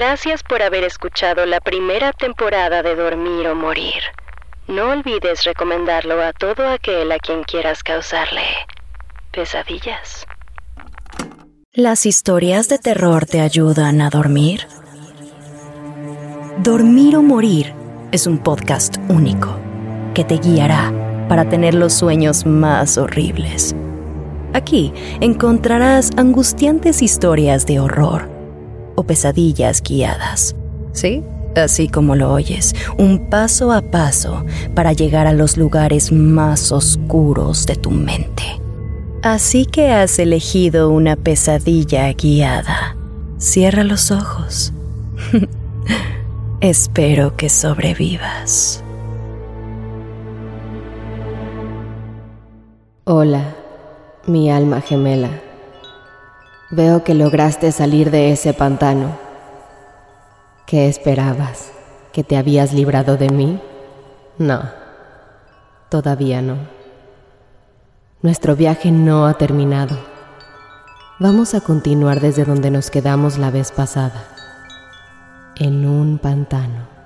Gracias por haber escuchado la primera temporada de Dormir o Morir. No olvides recomendarlo a todo aquel a quien quieras causarle pesadillas. Las historias de terror te ayudan a dormir. Dormir o Morir es un podcast único que te guiará para tener los sueños más horribles. Aquí encontrarás angustiantes historias de horror pesadillas guiadas. ¿Sí? Así como lo oyes, un paso a paso para llegar a los lugares más oscuros de tu mente. Así que has elegido una pesadilla guiada. Cierra los ojos. Espero que sobrevivas. Hola, mi alma gemela. Veo que lograste salir de ese pantano. ¿Qué esperabas? ¿Que te habías librado de mí? No, todavía no. Nuestro viaje no ha terminado. Vamos a continuar desde donde nos quedamos la vez pasada, en un pantano.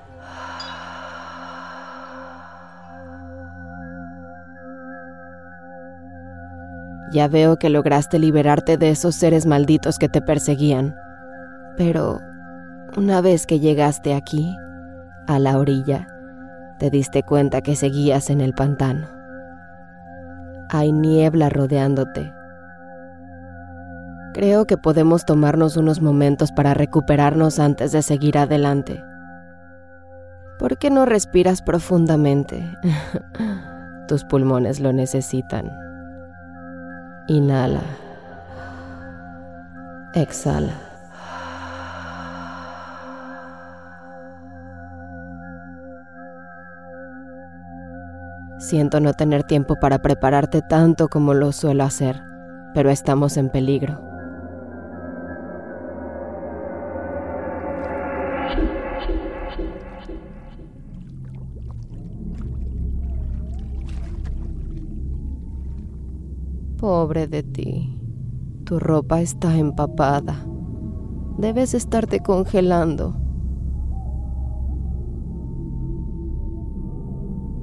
Ya veo que lograste liberarte de esos seres malditos que te perseguían, pero una vez que llegaste aquí, a la orilla, te diste cuenta que seguías en el pantano. Hay niebla rodeándote. Creo que podemos tomarnos unos momentos para recuperarnos antes de seguir adelante. ¿Por qué no respiras profundamente? Tus pulmones lo necesitan. Inhala. Exhala. Siento no tener tiempo para prepararte tanto como lo suelo hacer, pero estamos en peligro. Pobre de ti. Tu ropa está empapada. Debes estarte congelando.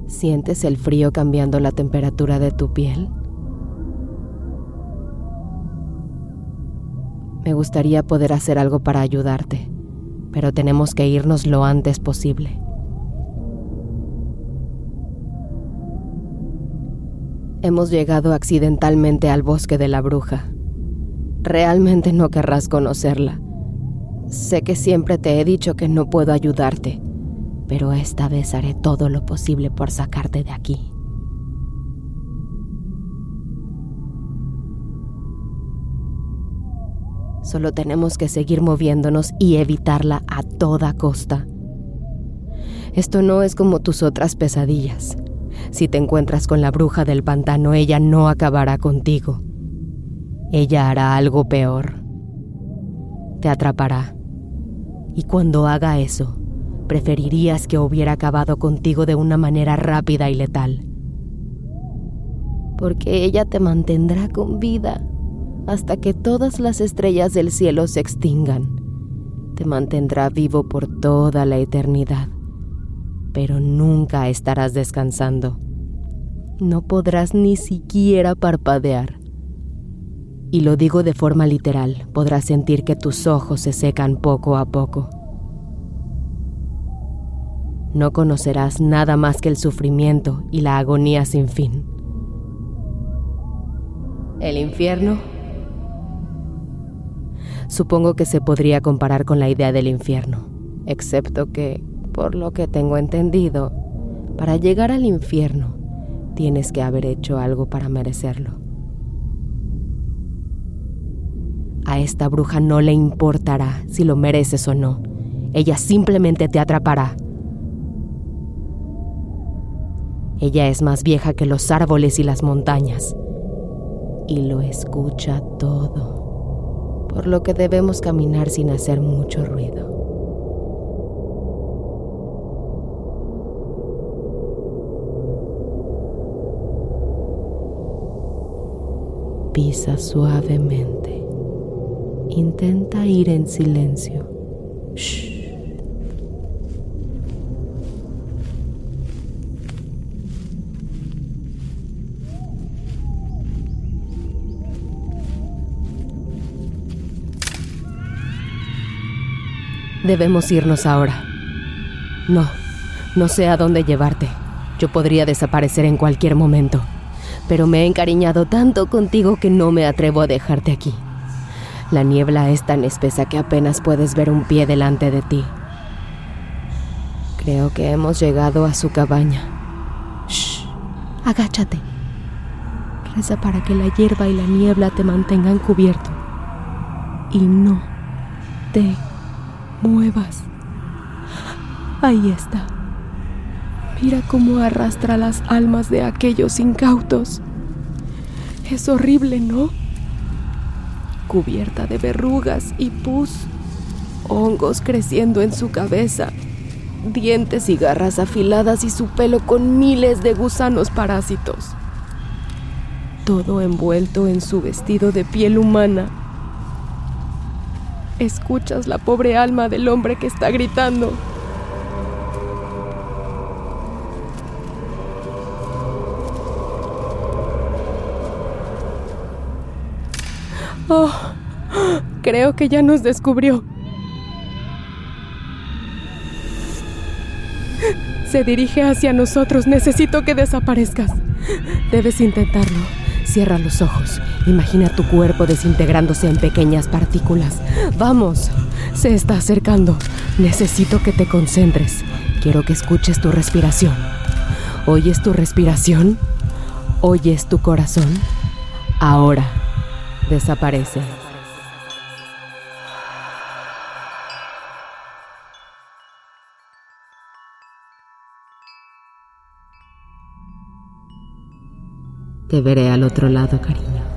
¿Sientes el frío cambiando la temperatura de tu piel? Me gustaría poder hacer algo para ayudarte, pero tenemos que irnos lo antes posible. Hemos llegado accidentalmente al bosque de la bruja. Realmente no querrás conocerla. Sé que siempre te he dicho que no puedo ayudarte, pero esta vez haré todo lo posible por sacarte de aquí. Solo tenemos que seguir moviéndonos y evitarla a toda costa. Esto no es como tus otras pesadillas. Si te encuentras con la bruja del pantano, ella no acabará contigo. Ella hará algo peor. Te atrapará. Y cuando haga eso, preferirías que hubiera acabado contigo de una manera rápida y letal. Porque ella te mantendrá con vida hasta que todas las estrellas del cielo se extingan. Te mantendrá vivo por toda la eternidad, pero nunca estarás descansando. No podrás ni siquiera parpadear. Y lo digo de forma literal, podrás sentir que tus ojos se secan poco a poco. No conocerás nada más que el sufrimiento y la agonía sin fin. El infierno supongo que se podría comparar con la idea del infierno, excepto que, por lo que tengo entendido, para llegar al infierno tienes que haber hecho algo para merecerlo. A esta bruja no le importará si lo mereces o no. Ella simplemente te atrapará. Ella es más vieja que los árboles y las montañas. Y lo escucha todo. Por lo que debemos caminar sin hacer mucho ruido. Pisa suavemente. Intenta ir en silencio. Shh. Debemos irnos ahora. No, no sé a dónde llevarte. Yo podría desaparecer en cualquier momento pero me he encariñado tanto contigo que no me atrevo a dejarte aquí. La niebla es tan espesa que apenas puedes ver un pie delante de ti. Creo que hemos llegado a su cabaña. Shh, agáchate. Reza para que la hierba y la niebla te mantengan cubierto. Y no te muevas. Ahí está. Mira cómo arrastra las almas de aquellos incautos. Es horrible, ¿no? Cubierta de verrugas y pus, hongos creciendo en su cabeza, dientes y garras afiladas y su pelo con miles de gusanos parásitos. Todo envuelto en su vestido de piel humana. Escuchas la pobre alma del hombre que está gritando. Oh, creo que ya nos descubrió. Se dirige hacia nosotros. Necesito que desaparezcas. Debes intentarlo. Cierra los ojos. Imagina tu cuerpo desintegrándose en pequeñas partículas. Vamos. Se está acercando. Necesito que te concentres. Quiero que escuches tu respiración. ¿Oyes tu respiración? ¿Oyes tu corazón? Ahora desaparece. Te veré al otro lado, cariño.